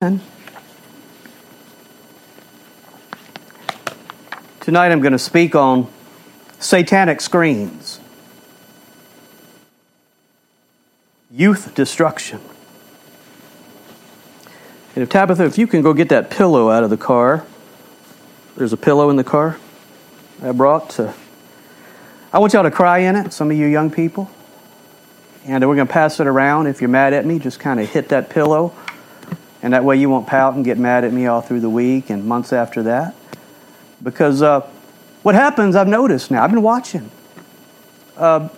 Tonight I'm going to speak on satanic screens, youth destruction. And if Tabitha, if you can go get that pillow out of the car, there's a pillow in the car I brought. To, I want y'all to cry in it, some of you young people. And we're going to pass it around. If you're mad at me, just kind of hit that pillow and that way you won't pout and get mad at me all through the week and months after that. Because uh, what happens, I've noticed now, I've been watching. Uh,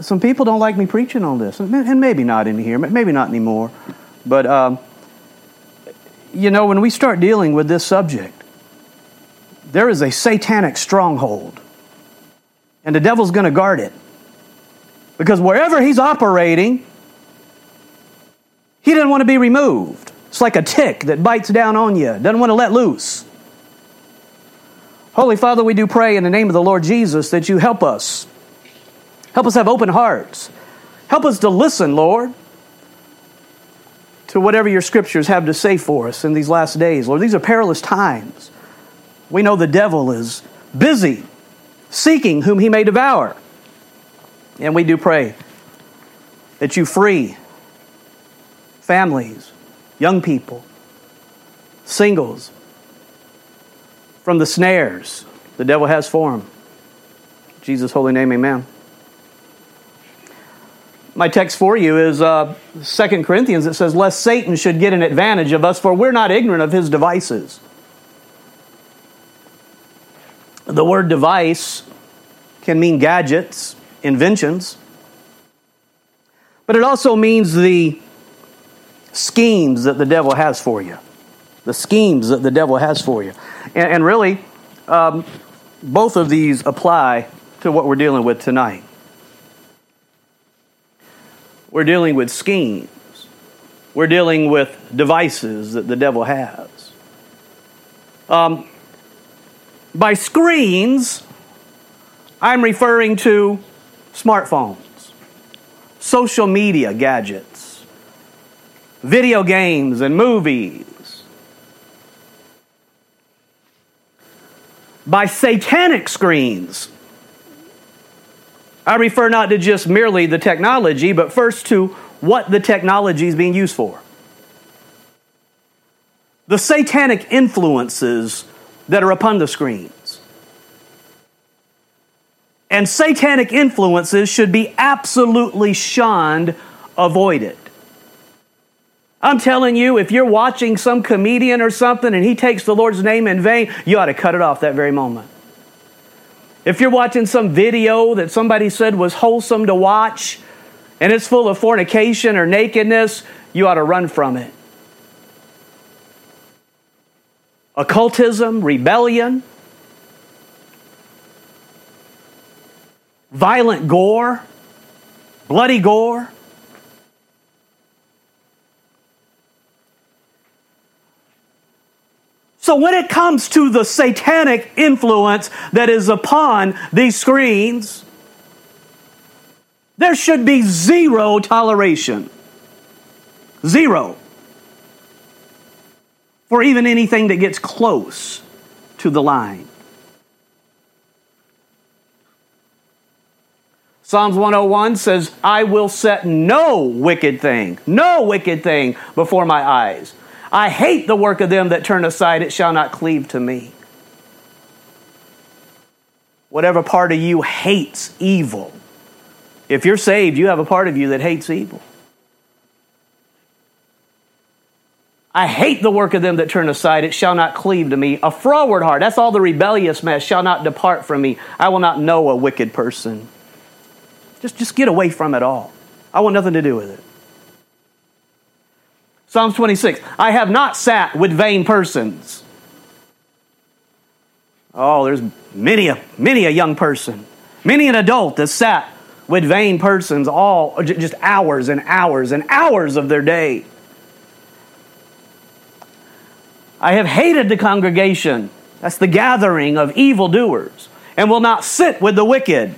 some people don't like me preaching on this, and maybe not in here, maybe not anymore. But, um, you know, when we start dealing with this subject, there is a satanic stronghold, and the devil's going to guard it. Because wherever he's operating, he doesn't want to be removed. It's like a tick that bites down on you, doesn't want to let loose. Holy Father, we do pray in the name of the Lord Jesus that you help us. Help us have open hearts. Help us to listen, Lord, to whatever your scriptures have to say for us in these last days. Lord, these are perilous times. We know the devil is busy seeking whom he may devour. And we do pray that you free families, young people, singles, from the snares the devil has for them. Jesus' holy name, amen. My text for you is uh, 2 Corinthians. It says, Lest Satan should get an advantage of us, for we're not ignorant of his devices. The word device can mean gadgets, inventions, but it also means the schemes that the devil has for you. The schemes that the devil has for you. And, and really, um, both of these apply to what we're dealing with tonight. We're dealing with schemes. We're dealing with devices that the devil has. Um, by screens, I'm referring to smartphones, social media gadgets video games and movies. By satanic screens, I refer not to just merely the technology, but first to what the technology is being used for. The satanic influences that are upon the screens. And satanic influences should be absolutely shunned, avoided. I'm telling you, if you're watching some comedian or something and he takes the Lord's name in vain, you ought to cut it off that very moment. If you're watching some video that somebody said was wholesome to watch and it's full of fornication or nakedness, you ought to run from it. Occultism, rebellion, violent gore, bloody gore. So when it comes to the satanic influence that is upon these screens, there should be zero toleration. Zero. For even anything that gets close to the line. Psalms 101 says, I will set no wicked thing, no wicked thing before my eyes. I hate the work of them that turn aside, it shall not cleave to me. Whatever part of you hates evil, if you're saved, you have a part of you that hates evil. I hate the work of them that turn aside, it shall not cleave to me. A froward heart, that's all the rebellious mess, shall not depart from me. I will not know a wicked person. Just, just get away from it all. I want nothing to do with it. Psalms 26 I have not sat with vain persons. Oh, there's many a, many a young person, many an adult that sat with vain persons all uh, just hours and hours and hours of their day. I have hated the congregation, that's the gathering of evildoers, and will not sit with the wicked.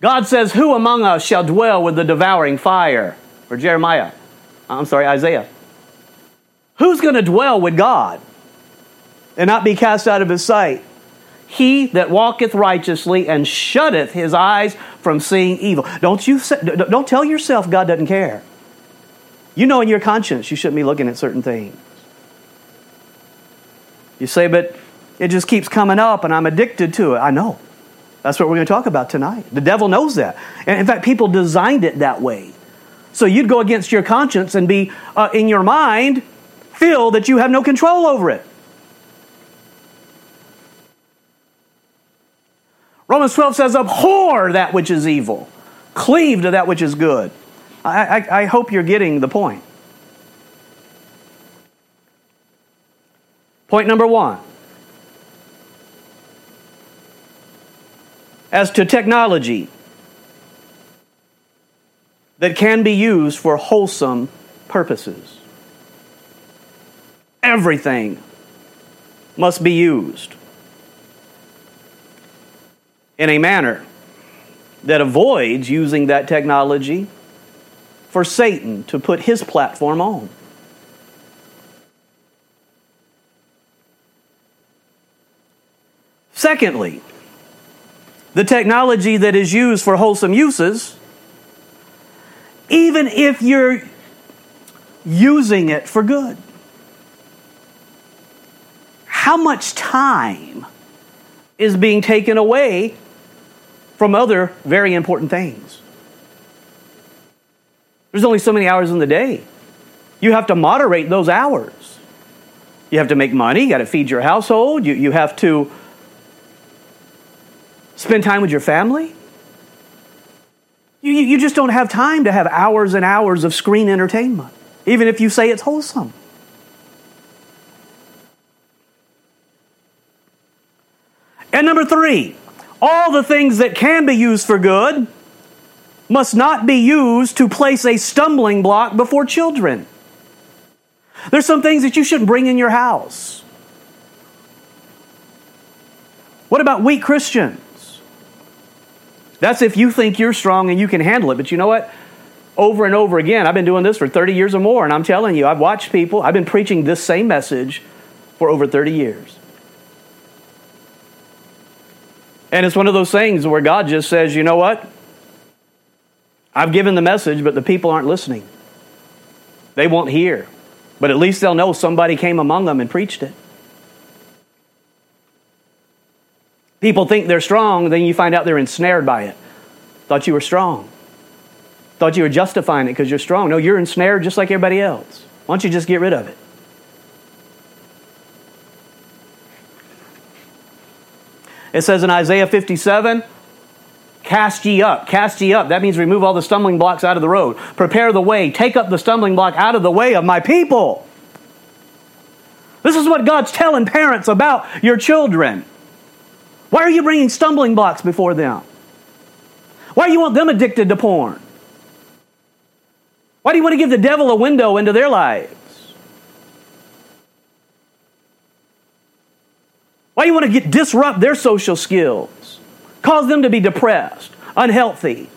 God says, Who among us shall dwell with the devouring fire? Or Jeremiah. Uh, I'm sorry, Isaiah. Who's going to dwell with God and not be cast out of his sight? He that walketh righteously and shutteth his eyes from seeing evil. Don't you don't tell yourself God doesn't care. You know in your conscience you shouldn't be looking at certain things. You say, but it just keeps coming up and I'm addicted to it. I know. That's what we're going to talk about tonight. The devil knows that. And in fact, people designed it that way. So you'd go against your conscience and be, uh, in your mind, feel that you have no control over it. Romans 12 says, abhor that which is evil, cleave to that which is good. I, I, I hope you're getting the point. Point number one. As to technology that can be used for wholesome purposes, everything must be used in a manner that avoids using that technology for Satan to put his platform on. Secondly, the technology that is used for wholesome uses, even if you're using it for good, how much time is being taken away from other very important things. There's only so many hours in the day. You have to moderate those hours. You have to make money, you got to feed your household, you, you have to spend time with your family. You, you just don't have time to have hours and hours of screen entertainment, even if you say it's wholesome. And number three, all the things that can be used for good must not be used to place a stumbling block before children. There's some things that you shouldn't bring in your house. What about weak Christians? That's if you think you're strong and you can handle it. But you know what? Over and over again, I've been doing this for 30 years or more, and I'm telling you, I've watched people, I've been preaching this same message for over 30 years. And it's one of those things where God just says, you know what? I've given the message, but the people aren't listening. They won't hear. But at least they'll know somebody came among them and preached it. People think they're strong, then you find out they're ensnared by it. Thought you were strong. Thought you were justifying it because you're strong. No, you're ensnared just like everybody else. Why don't you just get rid of it? It says in Isaiah 57, Cast ye up, cast ye up. That means remove all the stumbling blocks out of the road. Prepare the way. Take up the stumbling block out of the way of my people. This is what God's telling parents about your children. Why are you bringing stumbling blocks before them? Why do you want them addicted to porn? Why do you want to give the devil a window into their lives? Why do you want to get, disrupt their social skills? Cause them to be depressed, unhealthy,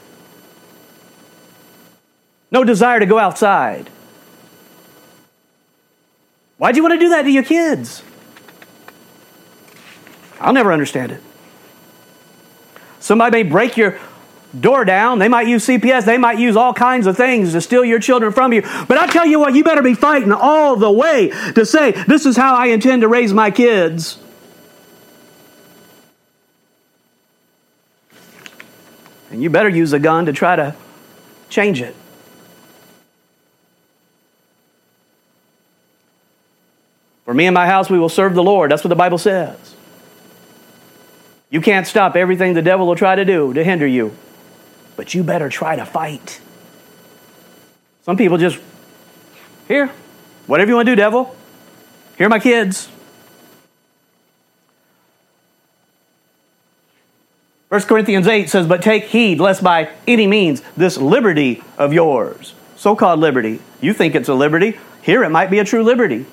no desire to go outside. Why do you want to do that to your kids? I'll never understand it. Somebody may break your door down. They might use CPS. They might use all kinds of things to steal your children from you. But I tell you what, you better be fighting all the way to say, this is how I intend to raise my kids. And you better use a gun to try to change it. For me and my house, we will serve the Lord. That's what the Bible says. You can't stop everything the devil will try to do to hinder you, but you better try to fight. Some people just, here, whatever you want to do, devil. Here are my kids. 1 Corinthians 8 says, But take heed lest by any means this liberty of yours, so called liberty, you think it's a liberty, here it might be a true liberty,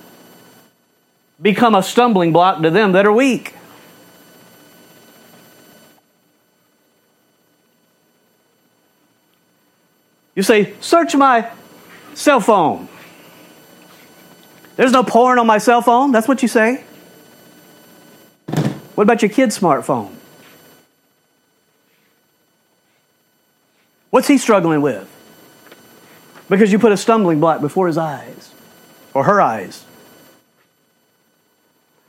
become a stumbling block to them that are weak. You say, search my cell phone. There's no porn on my cell phone. That's what you say. What about your kid's smartphone? What's he struggling with? Because you put a stumbling block before his eyes or her eyes.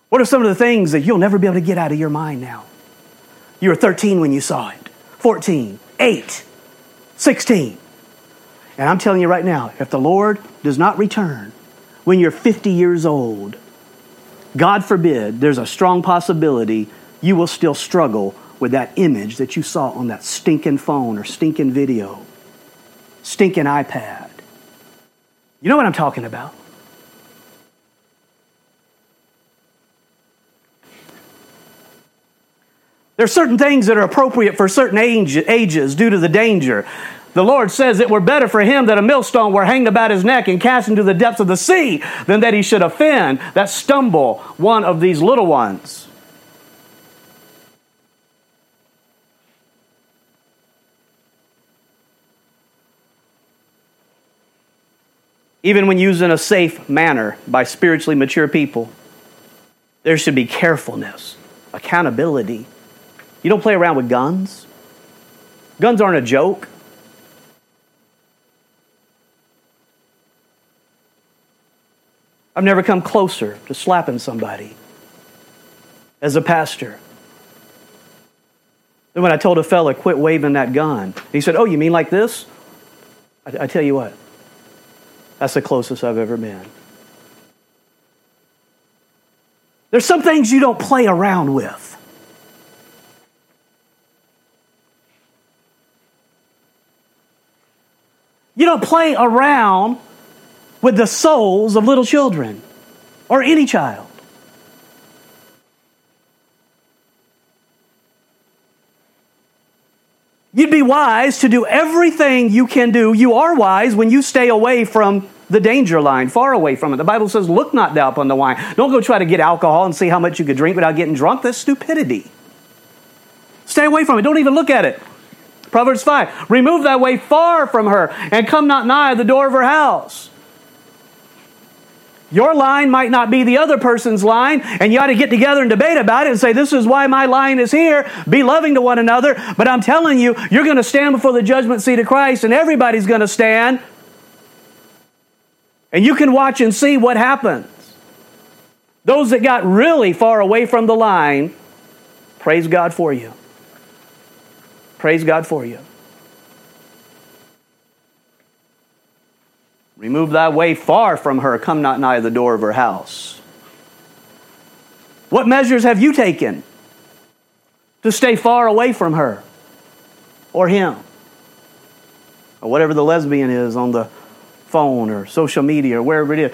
What are some of the things that you'll never be able to get out of your mind now? You were 13 when you saw it, 14, 8, 16. And I'm telling you right now, if the Lord does not return when you're 50 years old, God forbid, there's a strong possibility you will still struggle with that image that you saw on that stinking phone or stinking video, stinking iPad. You know what I'm talking about. There are certain things that are appropriate for certain age, ages due to the danger. The Lord says it were better for him that a millstone were hanged about his neck and cast into the depths of the sea than that he should offend, that stumble one of these little ones. Even when used in a safe manner by spiritually mature people, there should be carefulness, accountability. You don't play around with guns. Guns aren't a joke. I've never come closer to slapping somebody as a pastor. Then when I told a fella, quit waving that gun, he said, Oh, you mean like this? I, I tell you what, that's the closest I've ever been. There's some things you don't play around with. You don't play around with the souls of little children or any child. You'd be wise to do everything you can do. You are wise when you stay away from the danger line, far away from it. The Bible says, Look not thou upon the wine. Don't go try to get alcohol and see how much you could drink without getting drunk. That's stupidity. Stay away from it. Don't even look at it. Proverbs 5 Remove thy way far from her, and come not nigh the door of her house. Your line might not be the other person's line, and you ought to get together and debate about it and say, This is why my line is here. Be loving to one another. But I'm telling you, you're going to stand before the judgment seat of Christ, and everybody's going to stand. And you can watch and see what happens. Those that got really far away from the line, praise God for you. Praise God for you. Remove thy way far from her, come not nigh the door of her house. What measures have you taken to stay far away from her or him? Or whatever the lesbian is on the phone or social media or wherever it is.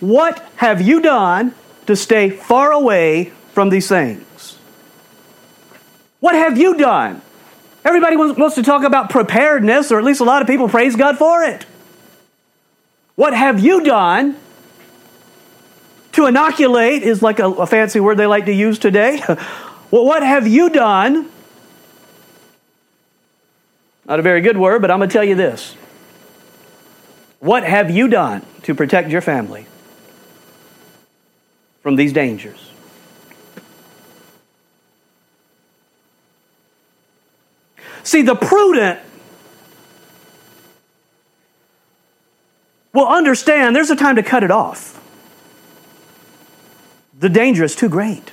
What have you done to stay far away from these things? What have you done? Everybody wants to talk about preparedness, or at least a lot of people praise God for it. What have you done to inoculate is like a, a fancy word they like to use today. well, what have you done? Not a very good word, but I'm going to tell you this. What have you done to protect your family from these dangers? See, the prudent will understand there's a time to cut it off. The danger is too great.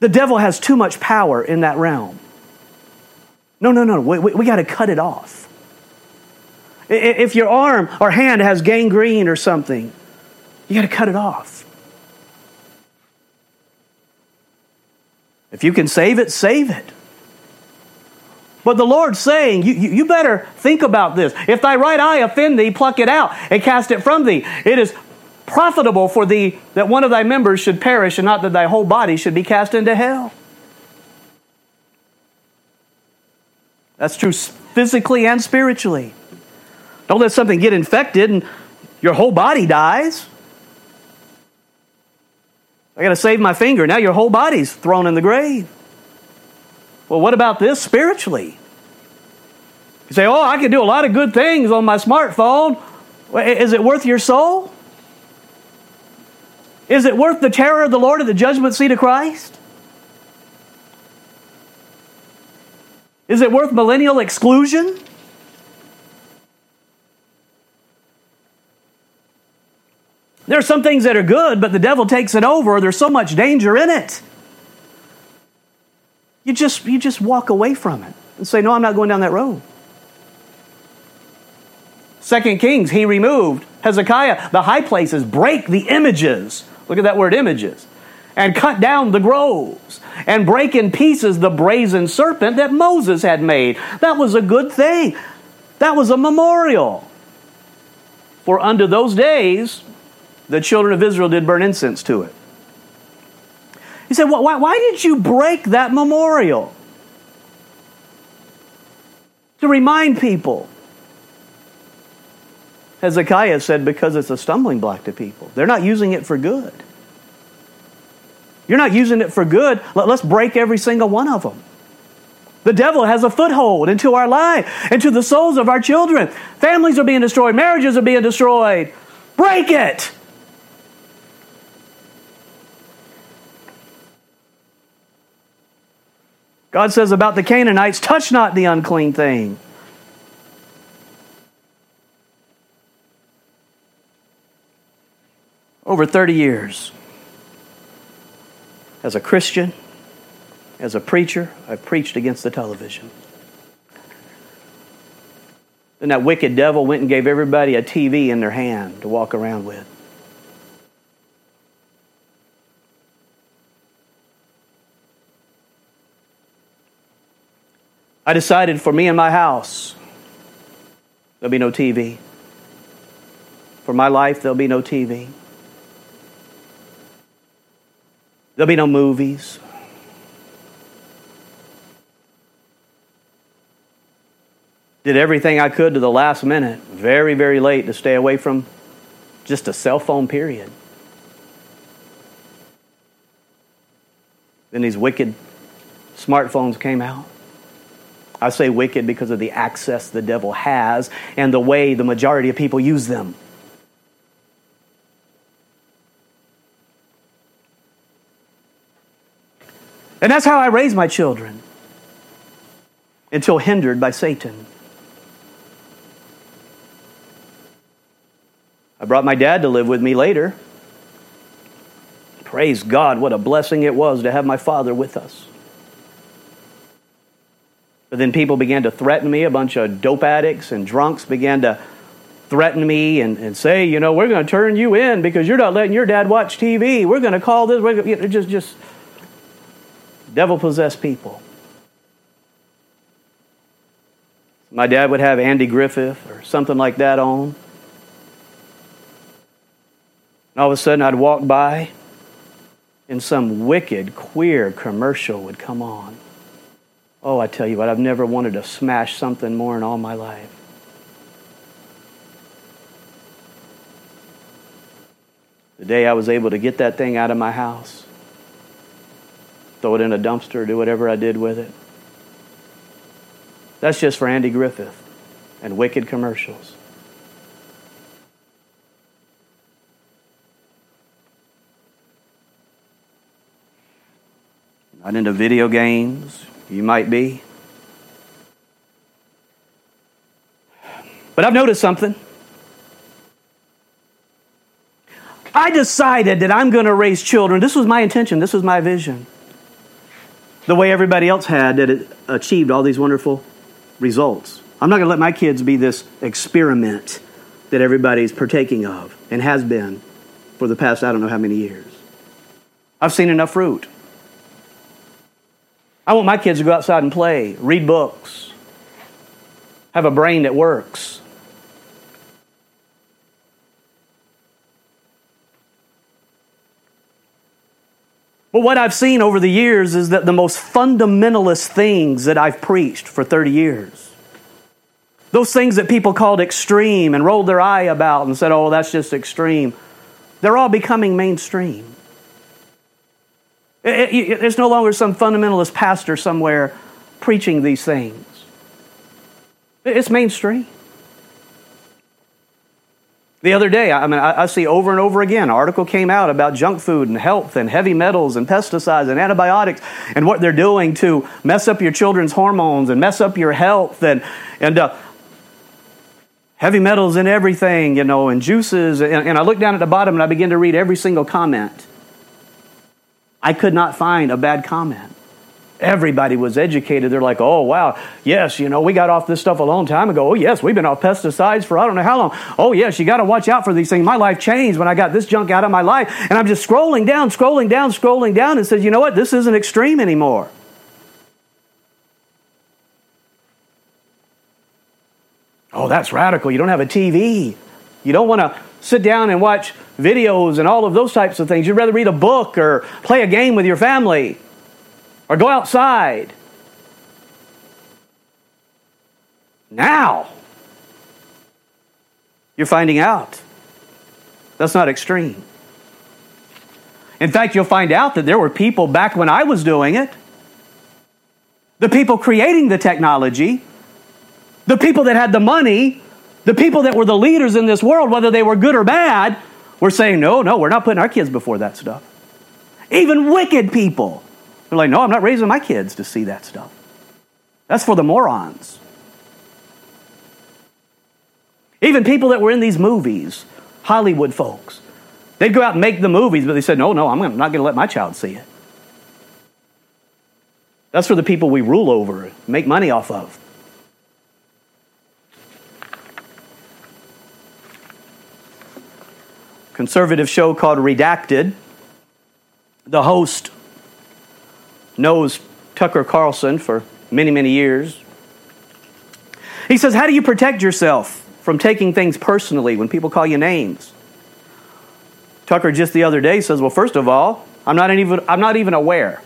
The devil has too much power in that realm. No, no, no, we, we, we got to cut it off. If your arm or hand has gangrene or something, you got to cut it off. If you can save it, save it. But the Lord's saying, you, you, you, better think about this. If thy right eye offend thee, pluck it out and cast it from thee. It is profitable for thee that one of thy members should perish, and not that thy whole body should be cast into hell. That's true physically and spiritually. Don't let something get infected and your whole body dies. I got to save my finger. Now your whole body's thrown in the grave. Well, what about this spiritually? You say, Oh, I can do a lot of good things on my smartphone. Is it worth your soul? Is it worth the terror of the Lord at the judgment seat of Christ? Is it worth millennial exclusion? There are some things that are good, but the devil takes it over. There's so much danger in it. You just, you just walk away from it and say, No, I'm not going down that road. Second Kings, he removed Hezekiah, the high places, break the images. Look at that word images. And cut down the groves and break in pieces the brazen serpent that Moses had made. That was a good thing. That was a memorial. For unto those days, the children of Israel did burn incense to it. He said, why, why did you break that memorial? To remind people. Hezekiah said, because it's a stumbling block to people. They're not using it for good. You're not using it for good. Let's break every single one of them. The devil has a foothold into our life, into the souls of our children. Families are being destroyed, marriages are being destroyed. Break it. God says about the Canaanites, touch not the unclean thing. Over 30 years, as a Christian, as a preacher, I've preached against the television. Then that wicked devil went and gave everybody a TV in their hand to walk around with. I decided for me and my house, there'll be no TV. For my life, there'll be no TV. There'll be no movies. Did everything I could to the last minute, very, very late, to stay away from just a cell phone, period. Then these wicked smartphones came out. I say wicked because of the access the devil has and the way the majority of people use them. And that's how I raise my children until hindered by Satan. I brought my dad to live with me later. Praise God, what a blessing it was to have my father with us. But then people began to threaten me. A bunch of dope addicts and drunks began to threaten me and, and say, you know, we're going to turn you in because you're not letting your dad watch TV. We're going to call this. We're gonna, you know, just, just devil possessed people. My dad would have Andy Griffith or something like that on. And all of a sudden, I'd walk by and some wicked, queer commercial would come on. Oh, I tell you what, I've never wanted to smash something more in all my life. The day I was able to get that thing out of my house, throw it in a dumpster, do whatever I did with it. That's just for Andy Griffith and wicked commercials. Not into video games, you might be. But I've noticed something. I decided that I'm going to raise children. This was my intention, this was my vision. The way everybody else had that it achieved all these wonderful results. I'm not going to let my kids be this experiment that everybody's partaking of and has been for the past I don't know how many years. I've seen enough fruit. I want my kids to go outside and play, read books, have a brain that works. But what I've seen over the years is that the most fundamentalist things that I've preached for 30 years, those things that people called extreme and rolled their eye about and said, oh, that's just extreme, they're all becoming mainstream. There's no longer some fundamentalist pastor somewhere preaching these things. It's mainstream. The other day, I mean, I, see over and over again, an article came out about junk food and health and heavy metals and pesticides and antibiotics and what they're doing to mess up your children's hormones and mess up your health and, and uh, heavy metals in everything, you know, and juices. And, and I look down at the bottom and I begin to read every single comment. I could not find a bad comment. Everybody was educated. They're like, oh, wow, yes, you know, we got off this stuff a long time ago. Oh, yes, we've been off pesticides for I don't know how long. Oh, yes, you got to watch out for these things. My life changed when I got this junk out of my life. And I'm just scrolling down, scrolling down, scrolling down and says, you know what? This isn't extreme anymore. Oh, that's radical. You don't have a TV. You don't want to sit down and watch videos and all of those types of things. You'd rather read a book or play a game with your family or go outside. Now, you're finding out. That's not extreme. In fact, you'll find out that there were people back when I was doing it, the people creating the technology, the people that had the money, the people that were the leaders in this world, whether they were good or bad, were saying, no, no, we're not putting our kids before that stuff. Even wicked people they're like, no, I'm not raising my kids to see that stuff. That's for the morons. Even people that were in these movies, Hollywood folks, they'd go out and make the movies, but they said, no, no, I'm not going to let my child see it. That's for the people we rule over, make money off of. Conservative show called Redacted. The host knows Tucker Carlson for many, many years. He says, How do you protect yourself from taking things personally when people call you names? Tucker just the other day says, Well, first of all, I'm not even, I'm not even aware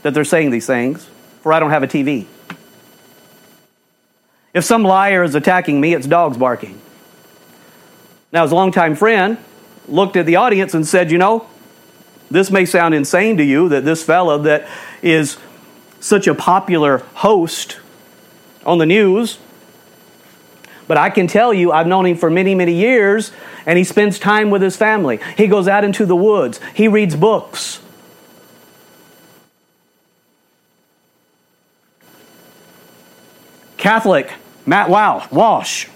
that they're saying these things, for I don't have a TV. If some liar is attacking me, it's dogs barking. Now, his longtime friend looked at the audience and said, You know, this may sound insane to you that this fellow that is such a popular host on the news, but I can tell you, I've known him for many, many years, and he spends time with his family. He goes out into the woods, he reads books. Catholic Matt Wow, Walsh.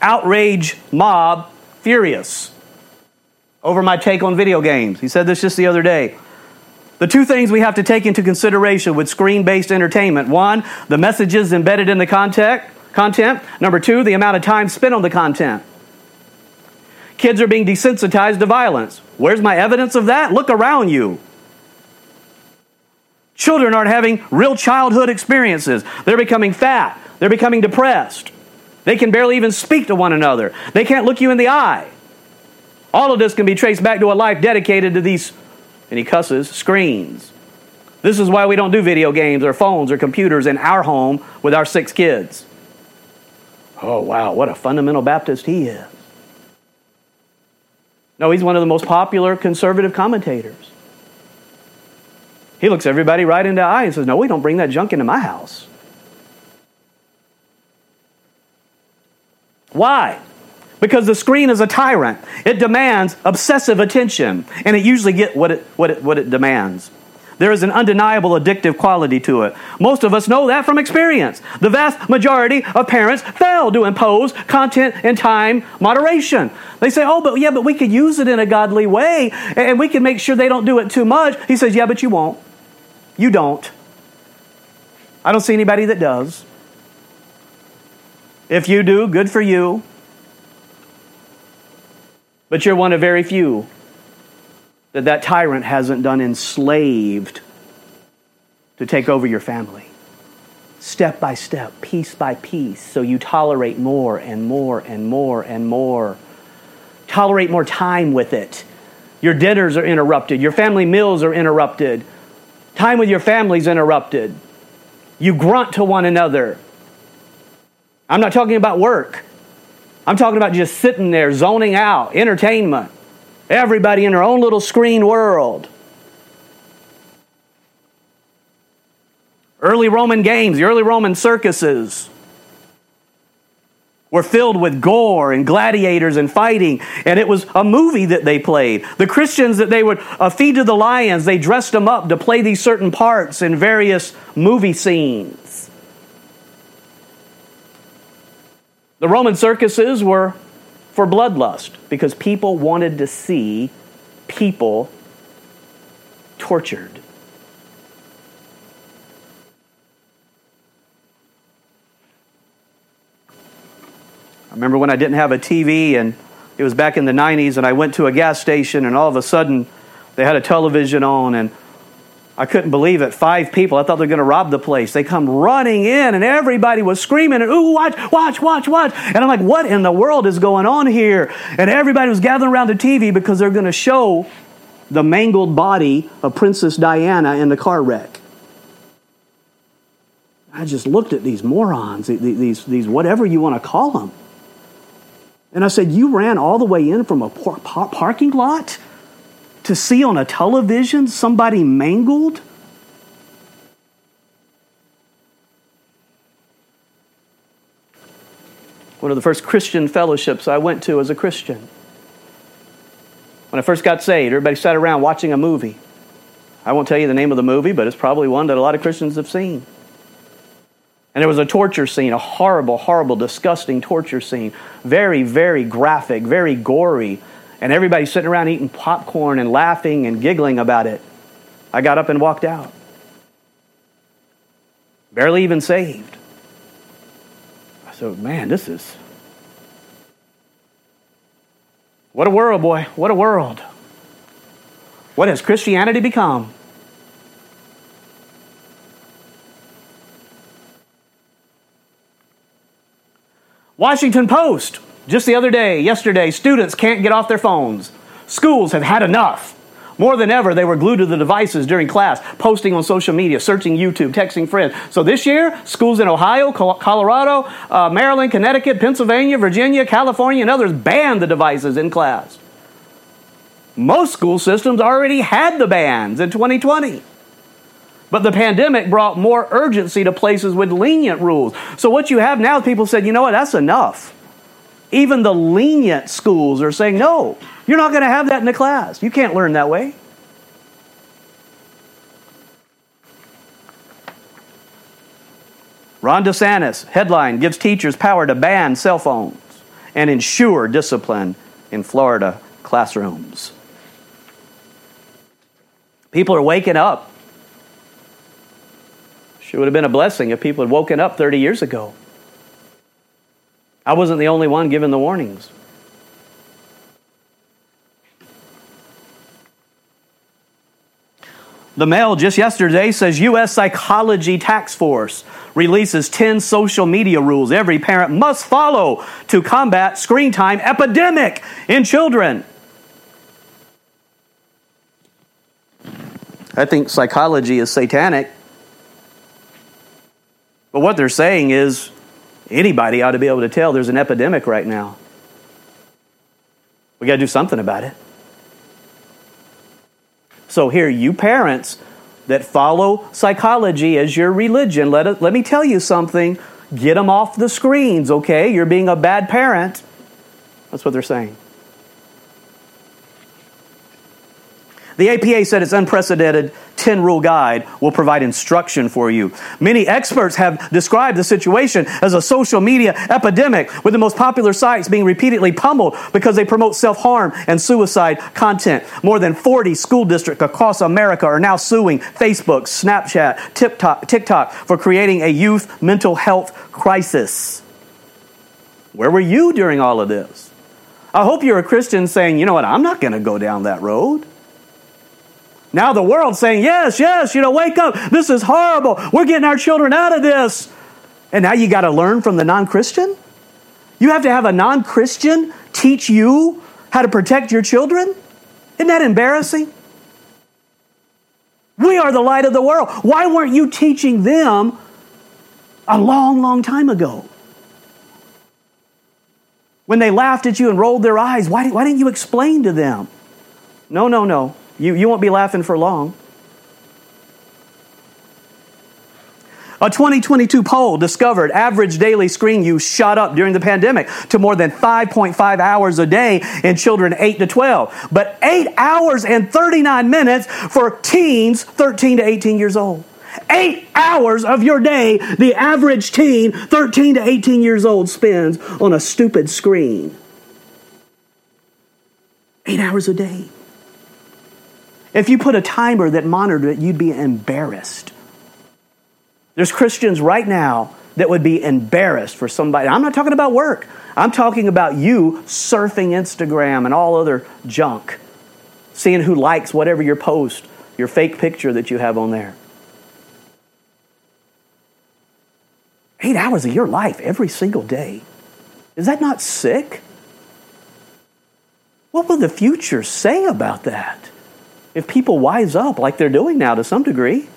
Outrage mob furious over my take on video games. He said this just the other day. The two things we have to take into consideration with screen based entertainment one, the messages embedded in the content, content. Number two, the amount of time spent on the content. Kids are being desensitized to violence. Where's my evidence of that? Look around you. Children aren't having real childhood experiences. They're becoming fat. They're becoming depressed. They can barely even speak to one another. They can't look you in the eye. All of this can be traced back to a life dedicated to these, and he cusses, screens. This is why we don't do video games or phones or computers in our home with our six kids. Oh, wow, what a fundamental Baptist he is. No, he's one of the most popular conservative commentators. He looks everybody right in the eye and says, No, we don't bring that junk into my house. Why? because the screen is a tyrant. It demands obsessive attention, and it usually gets what it, what it, what it demands. There is an undeniable addictive quality to it. Most of us know that from experience. The vast majority of parents fail to impose content and time moderation. They say, oh, but yeah, but we could use it in a godly way and we can make sure they don't do it too much. He says, yeah, but you won't. You don't. I don't see anybody that does. If you do, good for you. But you're one of very few that that tyrant hasn't done enslaved to take over your family. Step by step, piece by piece, so you tolerate more and more and more and more. Tolerate more time with it. Your dinners are interrupted, your family meals are interrupted, time with your family is interrupted. You grunt to one another. I'm not talking about work. I'm talking about just sitting there, zoning out, entertainment. Everybody in their own little screen world. Early Roman games, the early Roman circuses were filled with gore and gladiators and fighting, and it was a movie that they played. The Christians that they would uh, feed to the lions, they dressed them up to play these certain parts in various movie scenes. The Roman circuses were for bloodlust because people wanted to see people tortured. I remember when I didn't have a TV and it was back in the 90s and I went to a gas station and all of a sudden they had a television on and I couldn't believe it. Five people. I thought they were going to rob the place. They come running in, and everybody was screaming, and ooh, watch, watch, watch, watch. And I'm like, what in the world is going on here? And everybody was gathering around the TV because they're going to show the mangled body of Princess Diana in the car wreck. I just looked at these morons, these, these whatever you want to call them. And I said, You ran all the way in from a par- par- parking lot to see on a television somebody mangled? One of the first Christian fellowships I went to as a Christian. When I first got saved, everybody sat around watching a movie. I won't tell you the name of the movie, but it's probably one that a lot of Christians have seen. And there was a torture scene, a horrible, horrible, disgusting torture scene. Very, very graphic, very gory. And everybody sitting around eating popcorn and laughing and giggling about it. I got up and walked out. Barely even saved. I said, man, this is. What a world, boy. What a world. What has Christianity become? Washington Post, just the other day, yesterday, students can't get off their phones. Schools have had enough. More than ever, they were glued to the devices during class, posting on social media, searching YouTube, texting friends. So this year, schools in Ohio, Colorado, uh, Maryland, Connecticut, Pennsylvania, Virginia, California, and others banned the devices in class. Most school systems already had the bans in 2020. But the pandemic brought more urgency to places with lenient rules. So what you have now, people said, you know what, that's enough. Even the lenient schools are saying, no, you're not going to have that in the class. You can't learn that way. Ron DeSantis, headline, gives teachers power to ban cell phones and ensure discipline in Florida classrooms. People are waking up it would have been a blessing if people had woken up 30 years ago. I wasn't the only one given the warnings. The Mail just yesterday says U.S. Psychology Task Force releases 10 social media rules every parent must follow to combat screen time epidemic in children. I think psychology is satanic. But what they're saying is anybody ought to be able to tell there's an epidemic right now. We got to do something about it. So, here, you parents that follow psychology as your religion, let, it, let me tell you something. Get them off the screens, okay? You're being a bad parent. That's what they're saying. The APA said its unprecedented 10 rule guide will provide instruction for you. Many experts have described the situation as a social media epidemic, with the most popular sites being repeatedly pummeled because they promote self harm and suicide content. More than 40 school districts across America are now suing Facebook, Snapchat, TikTok, TikTok for creating a youth mental health crisis. Where were you during all of this? I hope you're a Christian saying, you know what, I'm not going to go down that road. Now the world's saying, yes, yes, you know, wake up. This is horrible. We're getting our children out of this. And now you got to learn from the non Christian? You have to have a non Christian teach you how to protect your children? Isn't that embarrassing? We are the light of the world. Why weren't you teaching them a long, long time ago? When they laughed at you and rolled their eyes, why, why didn't you explain to them? No, no, no. You, you won't be laughing for long. A 2022 poll discovered average daily screen use shot up during the pandemic to more than 5.5 hours a day in children 8 to 12, but 8 hours and 39 minutes for teens 13 to 18 years old. Eight hours of your day, the average teen, 13 to 18 years old, spends on a stupid screen. Eight hours a day. If you put a timer that monitored it, you'd be embarrassed. There's Christians right now that would be embarrassed for somebody. I'm not talking about work. I'm talking about you surfing Instagram and all other junk, seeing who likes whatever your post, your fake picture that you have on there. Eight hours of your life every single day. Is that not sick? What will the future say about that if people wise up like they're doing now to some degree?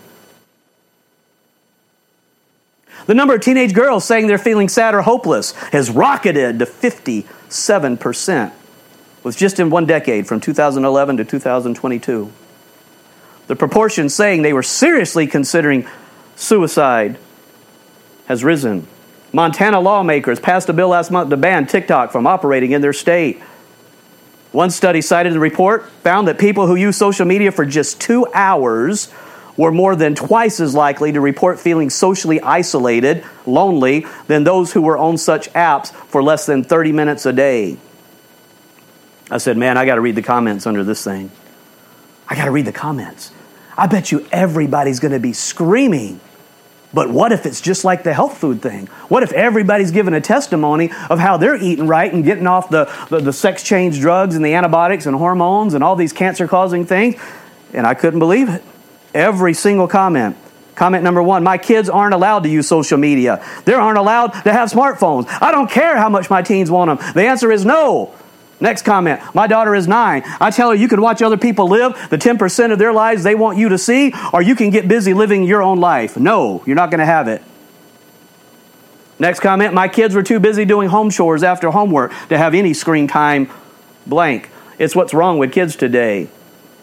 The number of teenage girls saying they're feeling sad or hopeless has rocketed to 57%, was just in one decade from 2011 to 2022. The proportion saying they were seriously considering suicide has risen. Montana lawmakers passed a bill last month to ban TikTok from operating in their state. One study cited in the report found that people who use social media for just two hours were more than twice as likely to report feeling socially isolated, lonely, than those who were on such apps for less than 30 minutes a day. I said, Man, I got to read the comments under this thing. I got to read the comments. I bet you everybody's going to be screaming. But what if it's just like the health food thing? What if everybody's giving a testimony of how they're eating right and getting off the, the, the sex change drugs and the antibiotics and hormones and all these cancer causing things? And I couldn't believe it. Every single comment. Comment number one My kids aren't allowed to use social media. They aren't allowed to have smartphones. I don't care how much my teens want them. The answer is no. Next comment. My daughter is nine. I tell her you can watch other people live the 10% of their lives they want you to see, or you can get busy living your own life. No, you're not going to have it. Next comment. My kids were too busy doing home chores after homework to have any screen time blank. It's what's wrong with kids today.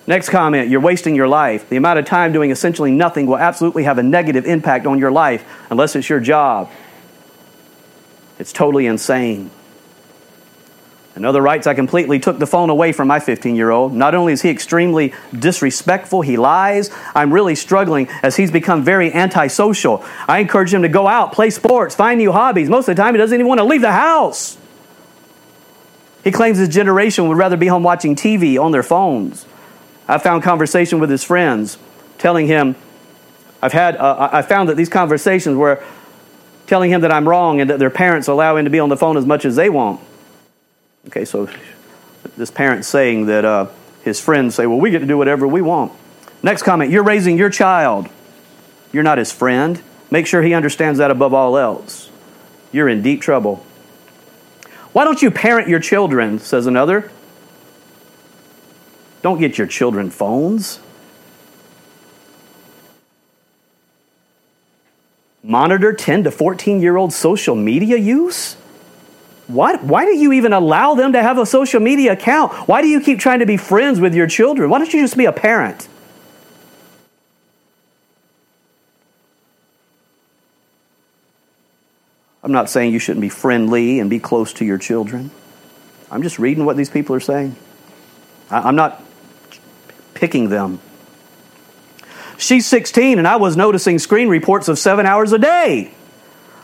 Next comment, you're wasting your life. The amount of time doing essentially nothing will absolutely have a negative impact on your life unless it's your job. It's totally insane. Another writes, I completely took the phone away from my 15 year old. Not only is he extremely disrespectful, he lies. I'm really struggling as he's become very antisocial. I encourage him to go out, play sports, find new hobbies. Most of the time, he doesn't even want to leave the house. He claims his generation would rather be home watching TV on their phones. I found conversation with his friends telling him, I've had, uh, I found that these conversations were telling him that I'm wrong and that their parents allow him to be on the phone as much as they want. Okay, so this parent's saying that uh, his friends say, well, we get to do whatever we want. Next comment, you're raising your child. You're not his friend. Make sure he understands that above all else. You're in deep trouble. Why don't you parent your children, says another. Don't get your children phones. Monitor 10 to 14 year old social media use? Why, why do you even allow them to have a social media account? Why do you keep trying to be friends with your children? Why don't you just be a parent? I'm not saying you shouldn't be friendly and be close to your children. I'm just reading what these people are saying. I'm not picking them. She's 16, and I was noticing screen reports of seven hours a day.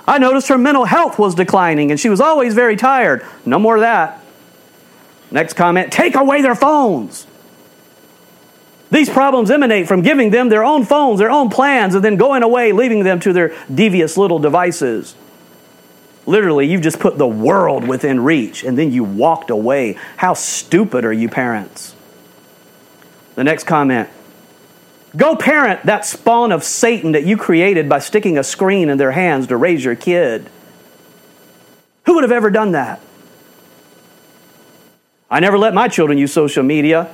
I noticed her mental health was declining, and she was always very tired. No more of that. Next comment take away their phones. These problems emanate from giving them their own phones, their own plans, and then going away, leaving them to their devious little devices. Literally, you've just put the world within reach and then you walked away. How stupid are you, parents? The next comment Go parent that spawn of Satan that you created by sticking a screen in their hands to raise your kid. Who would have ever done that? I never let my children use social media.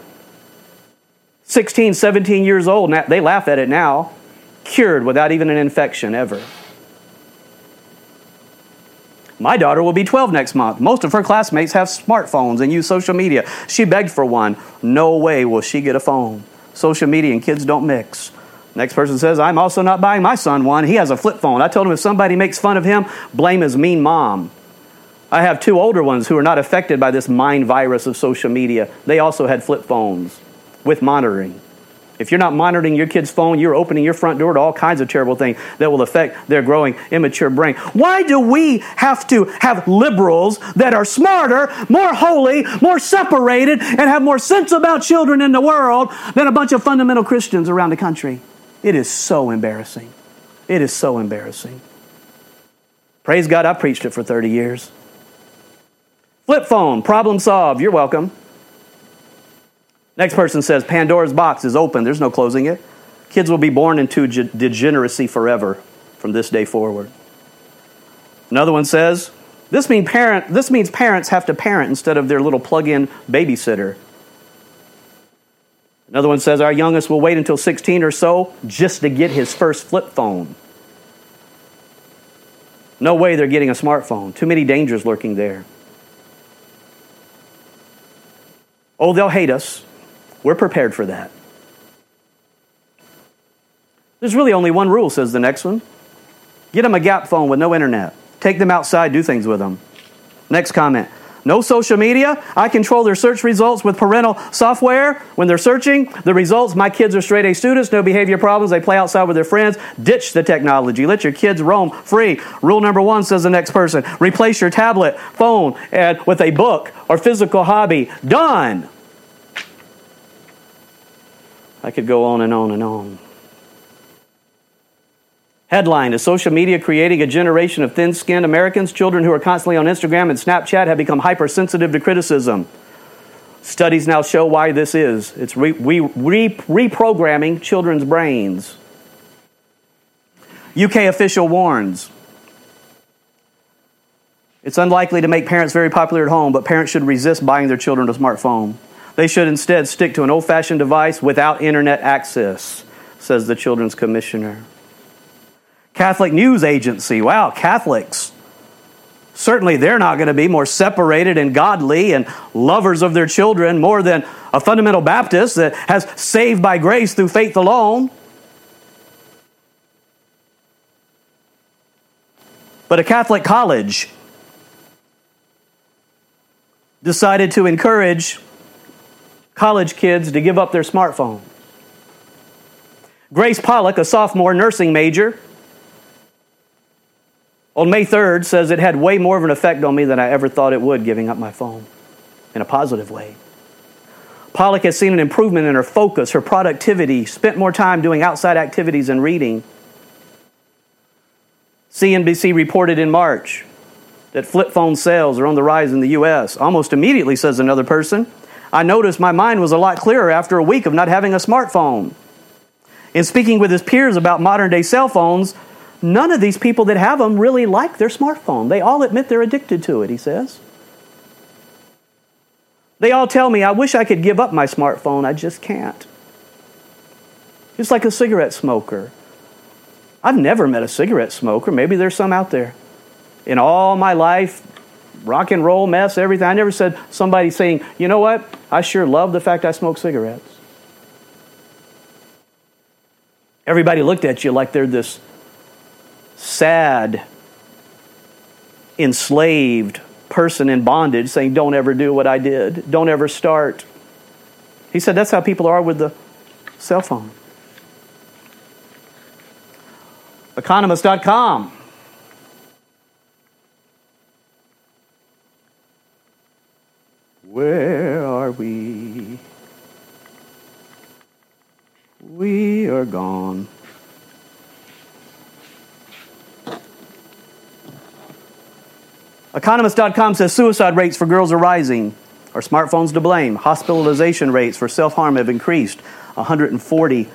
16, 17 years old, they laugh at it now. Cured without even an infection ever. My daughter will be 12 next month. Most of her classmates have smartphones and use social media. She begged for one. No way will she get a phone. Social media and kids don't mix. Next person says, I'm also not buying my son one. He has a flip phone. I told him if somebody makes fun of him, blame his mean mom. I have two older ones who are not affected by this mind virus of social media. They also had flip phones with monitoring. If you're not monitoring your kid's phone, you're opening your front door to all kinds of terrible things that will affect their growing immature brain. Why do we have to have liberals that are smarter, more holy, more separated, and have more sense about children in the world than a bunch of fundamental Christians around the country? It is so embarrassing. It is so embarrassing. Praise God, I preached it for 30 years. Flip phone, problem solved. You're welcome. Next person says Pandora's box is open, there's no closing it. Kids will be born into degeneracy forever from this day forward. Another one says, this, mean parent, this means parents have to parent instead of their little plug in babysitter. Another one says, Our youngest will wait until 16 or so just to get his first flip phone. No way they're getting a smartphone. Too many dangers lurking there. Oh, they'll hate us. We're prepared for that. There's really only one rule, says the next one. Get them a gap phone with no internet. Take them outside, do things with them. Next comment. No social media. I control their search results with parental software. When they're searching, the results my kids are straight A students, no behavior problems. They play outside with their friends. Ditch the technology. Let your kids roam free. Rule number one says the next person replace your tablet, phone, and with a book or physical hobby. Done. I could go on and on and on. Headline Is social media creating a generation of thin skinned Americans? Children who are constantly on Instagram and Snapchat have become hypersensitive to criticism. Studies now show why this is. It's re- re- re- reprogramming children's brains. UK official warns. It's unlikely to make parents very popular at home, but parents should resist buying their children a smartphone. They should instead stick to an old fashioned device without internet access, says the Children's Commissioner. Catholic News Agency. Wow, Catholics. Certainly, they're not going to be more separated and godly and lovers of their children more than a fundamental Baptist that has saved by grace through faith alone. But a Catholic college decided to encourage college kids to give up their smartphone. Grace Pollock, a sophomore nursing major, on May 3rd says it had way more of an effect on me than I ever thought it would giving up my phone in a positive way. Pollock has seen an improvement in her focus, her productivity, spent more time doing outside activities and reading. CNBC reported in March that flip phone sales are on the rise in the U.S. Almost immediately, says another person, I noticed my mind was a lot clearer after a week of not having a smartphone. In speaking with his peers about modern day cell phones, none of these people that have them really like their smartphone. They all admit they're addicted to it, he says. They all tell me, I wish I could give up my smartphone, I just can't. It's like a cigarette smoker. I've never met a cigarette smoker. Maybe there's some out there. In all my life, rock and roll mess, everything, I never said somebody saying, you know what? I sure love the fact I smoke cigarettes. Everybody looked at you like they're this sad, enslaved person in bondage saying, Don't ever do what I did, don't ever start. He said that's how people are with the cell phone. Economist.com. Where are we? We are gone. Economist.com says suicide rates for girls are rising. Are smartphones to blame? Hospitalization rates for self harm have increased 140%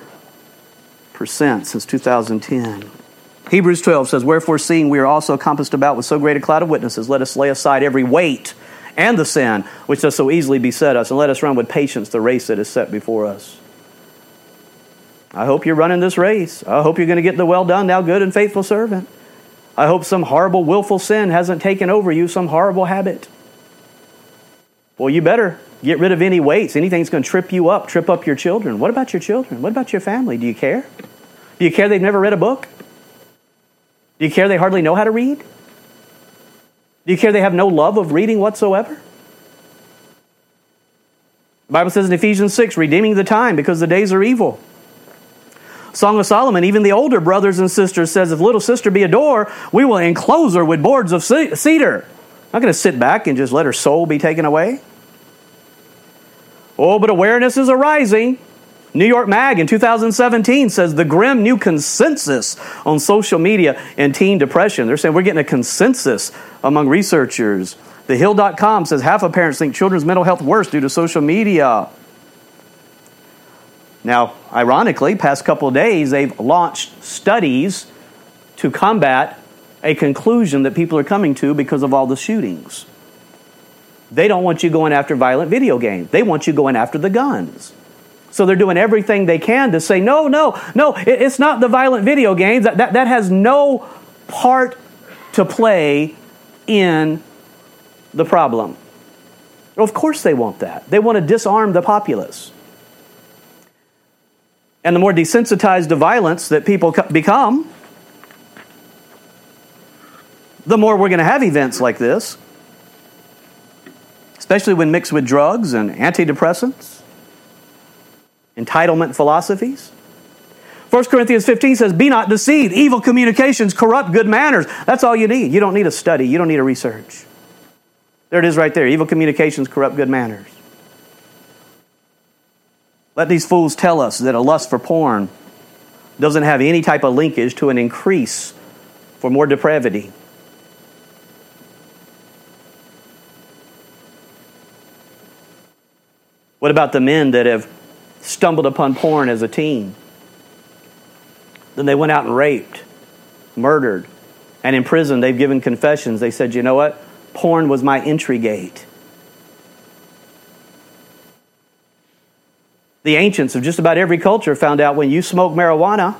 since 2010. Hebrews 12 says, Wherefore, seeing we are also compassed about with so great a cloud of witnesses, let us lay aside every weight and the sin which does so easily beset us, and let us run with patience the race that is set before us. I hope you're running this race. I hope you're going to get the well done, thou good and faithful servant. I hope some horrible, willful sin hasn't taken over you, some horrible habit. Well, you better get rid of any weights, anything that's going to trip you up, trip up your children. What about your children? What about your family? Do you care? Do you care they've never read a book? Do you care they hardly know how to read? Do you care they have no love of reading whatsoever? The Bible says in Ephesians 6, redeeming the time because the days are evil. Song of Solomon, even the older brothers and sisters says, if little sister be a door, we will enclose her with boards of cedar. Not going to sit back and just let her soul be taken away. Oh, but awareness is arising. New York Mag in 2017 says the grim new consensus on social media and teen depression. They're saying we're getting a consensus among researchers. The Hill.com says half of parents think children's mental health worse due to social media. Now, ironically, past couple of days they've launched studies to combat a conclusion that people are coming to because of all the shootings. They don't want you going after violent video games. They want you going after the guns. So they're doing everything they can to say, no, no, no, it's not the violent video games. That, that, that has no part to play in the problem. Of course they want that. They want to disarm the populace. And the more desensitized to violence that people become, the more we're going to have events like this, especially when mixed with drugs and antidepressants, entitlement philosophies. 1 Corinthians 15 says, Be not deceived. Evil communications corrupt good manners. That's all you need. You don't need a study, you don't need a research. There it is right there. Evil communications corrupt good manners. Let these fools tell us that a lust for porn doesn't have any type of linkage to an increase for more depravity. What about the men that have stumbled upon porn as a teen? Then they went out and raped, murdered, and in prison they've given confessions. They said, you know what? Porn was my entry gate. The ancients of just about every culture found out when you smoke marijuana,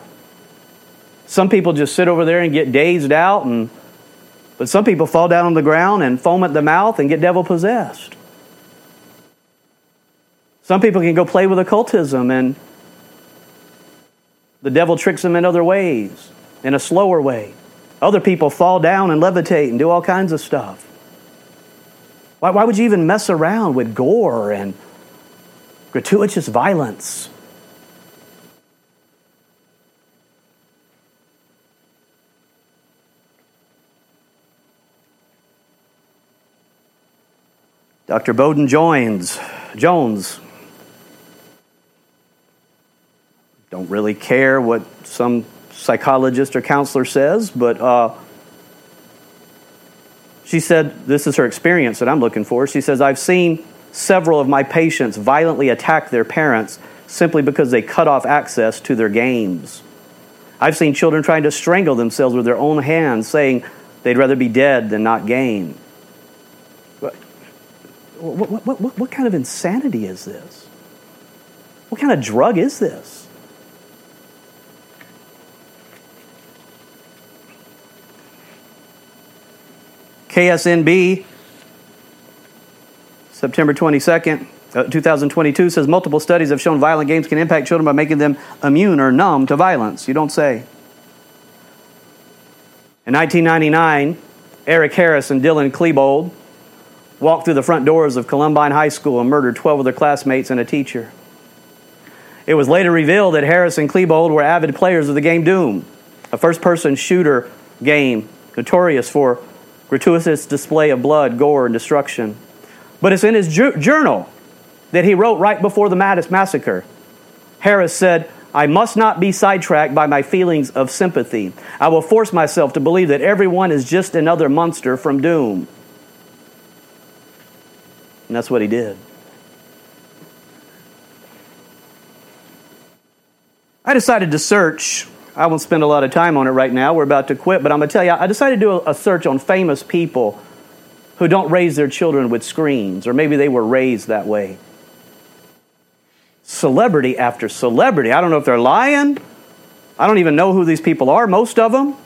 some people just sit over there and get dazed out, and, but some people fall down on the ground and foam at the mouth and get devil possessed. Some people can go play with occultism and the devil tricks them in other ways, in a slower way. Other people fall down and levitate and do all kinds of stuff. Why, why would you even mess around with gore and gratuitous violence. Dr. Bowden joins, Jones. Don't really care what some psychologist or counselor says, but uh, she said, This is her experience that I'm looking for. She says, I've seen several of my patients violently attack their parents simply because they cut off access to their games. I've seen children trying to strangle themselves with their own hands, saying they'd rather be dead than not game. What, what, what, what, what kind of insanity is this? What kind of drug is this? KSNB September 22nd, uh, 2022 says multiple studies have shown violent games can impact children by making them immune or numb to violence. You don't say. In 1999, Eric Harris and Dylan Klebold walked through the front doors of Columbine High School and murdered 12 of their classmates and a teacher. It was later revealed that Harris and Klebold were avid players of the game Doom, a first person shooter game notorious for gratuitous display of blood, gore, and destruction. But it's in his ju- journal that he wrote right before the Mattis massacre. Harris said, I must not be sidetracked by my feelings of sympathy. I will force myself to believe that everyone is just another monster from doom. And that's what he did. I decided to search. I won't spend a lot of time on it right now. We're about to quit, but I'm going to tell you, I decided to do a search on famous people who don't raise their children with screens, or maybe they were raised that way. Celebrity after celebrity. I don't know if they're lying. I don't even know who these people are, most of them.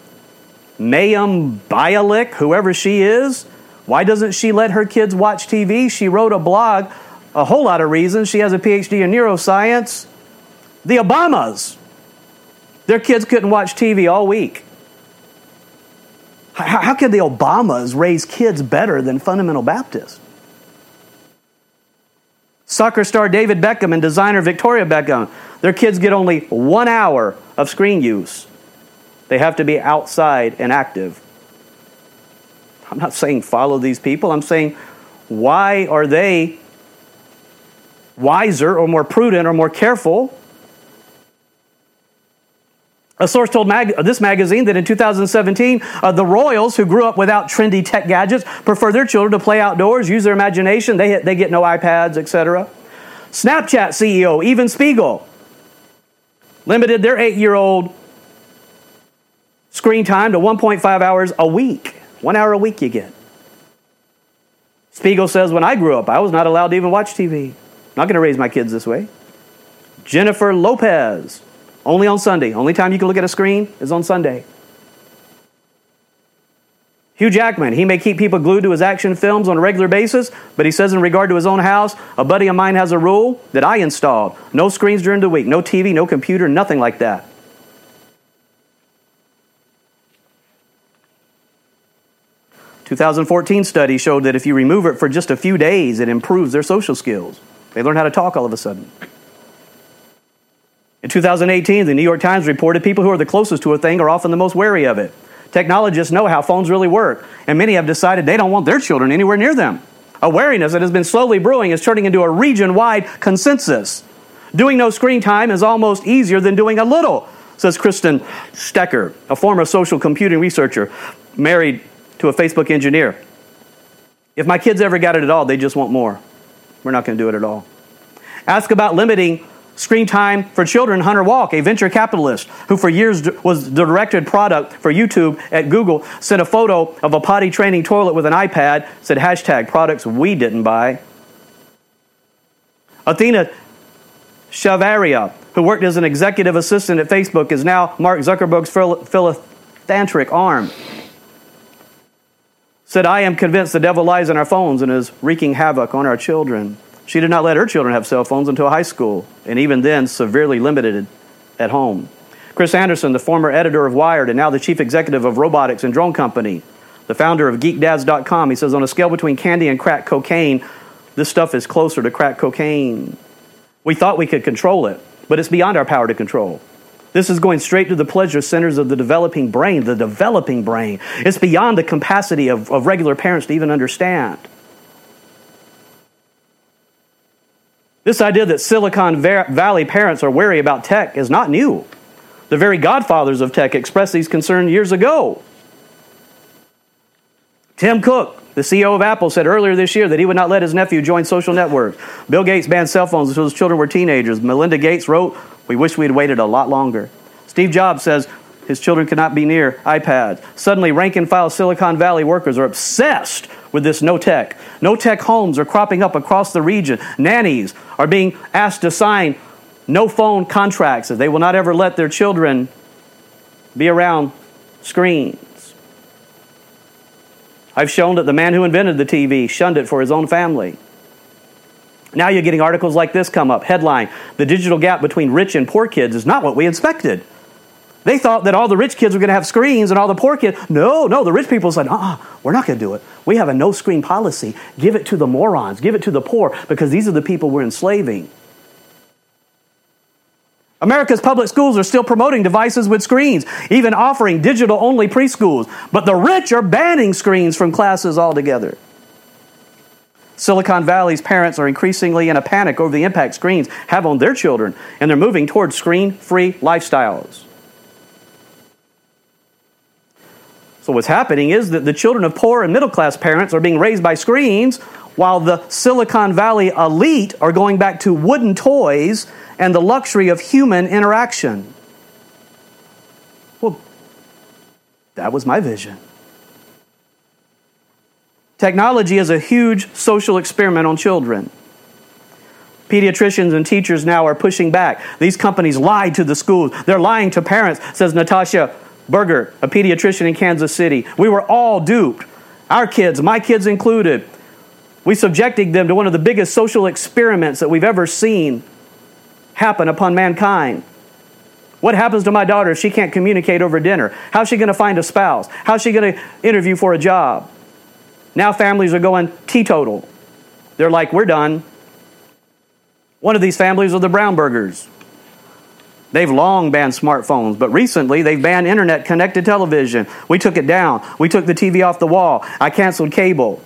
Mayim Bialik, whoever she is. Why doesn't she let her kids watch TV? She wrote a blog, a whole lot of reasons. She has a PhD in neuroscience. The Obamas. Their kids couldn't watch TV all week. How, how could the Obamas raise kids better than fundamental Baptists? Soccer star David Beckham and designer Victoria Beckham, their kids get only one hour of screen use. They have to be outside and active. I'm not saying follow these people. I'm saying why are they wiser or more prudent or more careful? A source told mag- this magazine that in 2017, uh, the Royals, who grew up without trendy tech gadgets, prefer their children to play outdoors, use their imagination. They, they get no iPads, etc. Snapchat CEO, Evan Spiegel, limited their eight year old screen time to 1.5 hours a week. One hour a week you get. Spiegel says, When I grew up, I was not allowed to even watch TV. Not going to raise my kids this way. Jennifer Lopez, only on Sunday. Only time you can look at a screen is on Sunday. Hugh Jackman, he may keep people glued to his action films on a regular basis, but he says in regard to his own house, a buddy of mine has a rule that I installed. No screens during the week, no TV, no computer, nothing like that. 2014 study showed that if you remove it for just a few days, it improves their social skills. They learn how to talk all of a sudden. In 2018, the New York Times reported people who are the closest to a thing are often the most wary of it. Technologists know how phones really work, and many have decided they don't want their children anywhere near them. A wariness that has been slowly brewing is turning into a region wide consensus. Doing no screen time is almost easier than doing a little, says Kristen Stecher, a former social computing researcher married to a Facebook engineer. If my kids ever got it at all, they just want more. We're not going to do it at all. Ask about limiting screen time for children. Hunter Walk, a venture capitalist who for years was directed product for YouTube at Google, sent a photo of a potty training toilet with an iPad, said hashtag products we didn't buy. Athena Chavarria, who worked as an executive assistant at Facebook, is now Mark Zuckerberg's philanthropic arm said, I am convinced the devil lies in our phones and is wreaking havoc on our children. She did not let her children have cell phones until high school, and even then, severely limited at home. Chris Anderson, the former editor of Wired and now the chief executive of Robotics and Drone Company, the founder of GeekDads.com, he says, on a scale between candy and crack cocaine, this stuff is closer to crack cocaine. We thought we could control it, but it's beyond our power to control. This is going straight to the pleasure centers of the developing brain, the developing brain. It's beyond the capacity of, of regular parents to even understand. This idea that Silicon Valley parents are wary about tech is not new. The very godfathers of tech expressed these concerns years ago. Tim Cook, the CEO of Apple, said earlier this year that he would not let his nephew join social networks. Bill Gates banned cell phones until his children were teenagers. Melinda Gates wrote we wish we'd waited a lot longer. Steve Jobs says his children cannot be near iPads. Suddenly, rank and file Silicon Valley workers are obsessed with this no tech. No tech homes are cropping up across the region. Nannies are being asked to sign no phone contracts as they will not ever let their children be around screens. I've shown that the man who invented the TV shunned it for his own family. Now you're getting articles like this come up. Headline The digital gap between rich and poor kids is not what we expected. They thought that all the rich kids were going to have screens and all the poor kids. No, no, the rich people said, uh uh-uh, we're not going to do it. We have a no screen policy. Give it to the morons, give it to the poor, because these are the people we're enslaving. America's public schools are still promoting devices with screens, even offering digital only preschools. But the rich are banning screens from classes altogether. Silicon Valley's parents are increasingly in a panic over the impact screens have on their children, and they're moving towards screen free lifestyles. So, what's happening is that the children of poor and middle class parents are being raised by screens, while the Silicon Valley elite are going back to wooden toys and the luxury of human interaction. Well, that was my vision. Technology is a huge social experiment on children. Pediatricians and teachers now are pushing back. These companies lied to the schools. They're lying to parents, says Natasha Burgert, a pediatrician in Kansas City. We were all duped. Our kids, my kids included. We subjected them to one of the biggest social experiments that we've ever seen happen upon mankind. What happens to my daughter if she can't communicate over dinner? How's she going to find a spouse? How's she going to interview for a job? Now families are going teetotal. They're like, we're done. One of these families are the Brownburgers. They've long banned smartphones, but recently they've banned internet connected television. We took it down. We took the TV off the wall. I canceled cable.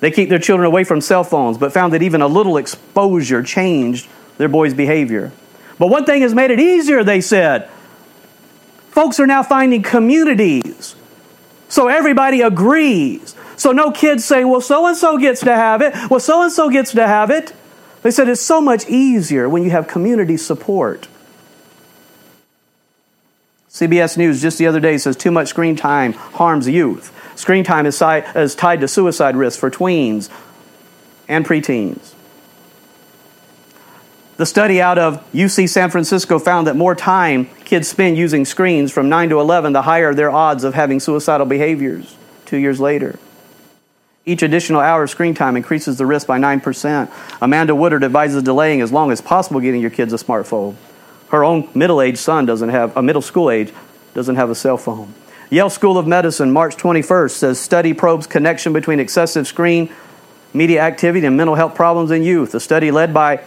They keep their children away from cell phones, but found that even a little exposure changed their boys' behavior. But one thing has made it easier, they said. Folks are now finding communities. So everybody agrees. So no kids say, well, so and so gets to have it. Well, so and so gets to have it. They said it's so much easier when you have community support. CBS News just the other day says too much screen time harms youth. Screen time is, is tied to suicide risk for tweens and preteens. The study out of UC San Francisco found that more time kids spend using screens from 9 to 11, the higher their odds of having suicidal behaviors two years later. Each additional hour of screen time increases the risk by 9%. Amanda Woodard advises delaying as long as possible getting your kids a smartphone. Her own middle aged son doesn't have, a middle school age, doesn't have a cell phone. Yale School of Medicine, March 21st, says study probes connection between excessive screen media activity and mental health problems in youth. A study led by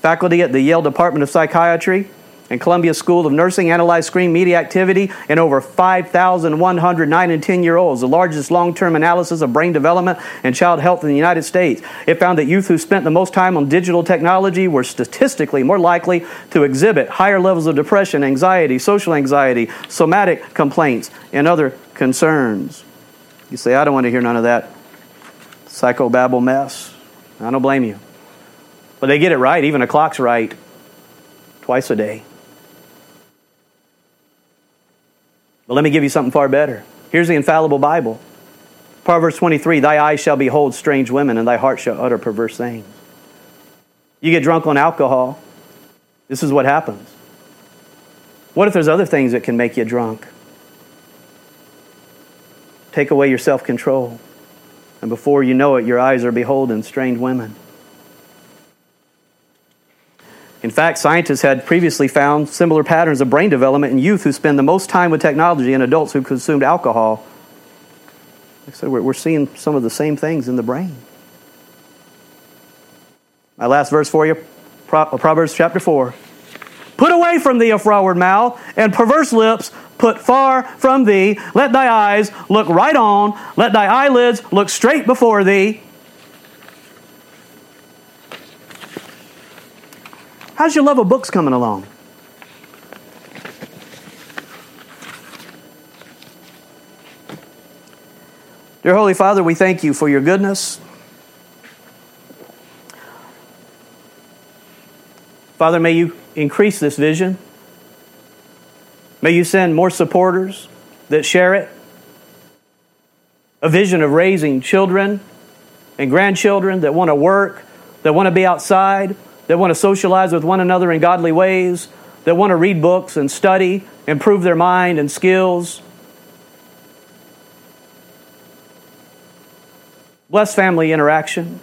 Faculty at the Yale Department of Psychiatry and Columbia School of Nursing analyzed screen media activity in over 5,100 9 and 10 year olds, the largest long term analysis of brain development and child health in the United States. It found that youth who spent the most time on digital technology were statistically more likely to exhibit higher levels of depression, anxiety, social anxiety, somatic complaints, and other concerns. You say, I don't want to hear none of that psychobabble mess. I don't blame you. But they get it right. Even a clock's right twice a day. But let me give you something far better. Here's the infallible Bible Proverbs 23 Thy eyes shall behold strange women, and thy heart shall utter perverse things. You get drunk on alcohol, this is what happens. What if there's other things that can make you drunk? Take away your self control, and before you know it, your eyes are beholding strange women. In fact, scientists had previously found similar patterns of brain development in youth who spend the most time with technology and adults who consumed alcohol. So we're seeing some of the same things in the brain. My last verse for you uh, Proverbs chapter 4. Put away from thee a froward mouth and perverse lips put far from thee. Let thy eyes look right on, let thy eyelids look straight before thee. How's your love of books coming along? Dear Holy Father, we thank you for your goodness. Father, may you increase this vision. May you send more supporters that share it. A vision of raising children and grandchildren that want to work, that want to be outside, that want to socialize with one another in godly ways, that want to read books and study, improve their mind and skills. Bless family interaction.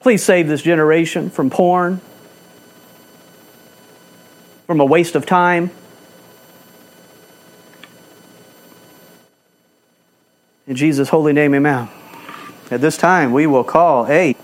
Please save this generation from porn, from a waste of time. In Jesus' holy name, amen. At this time, we will call a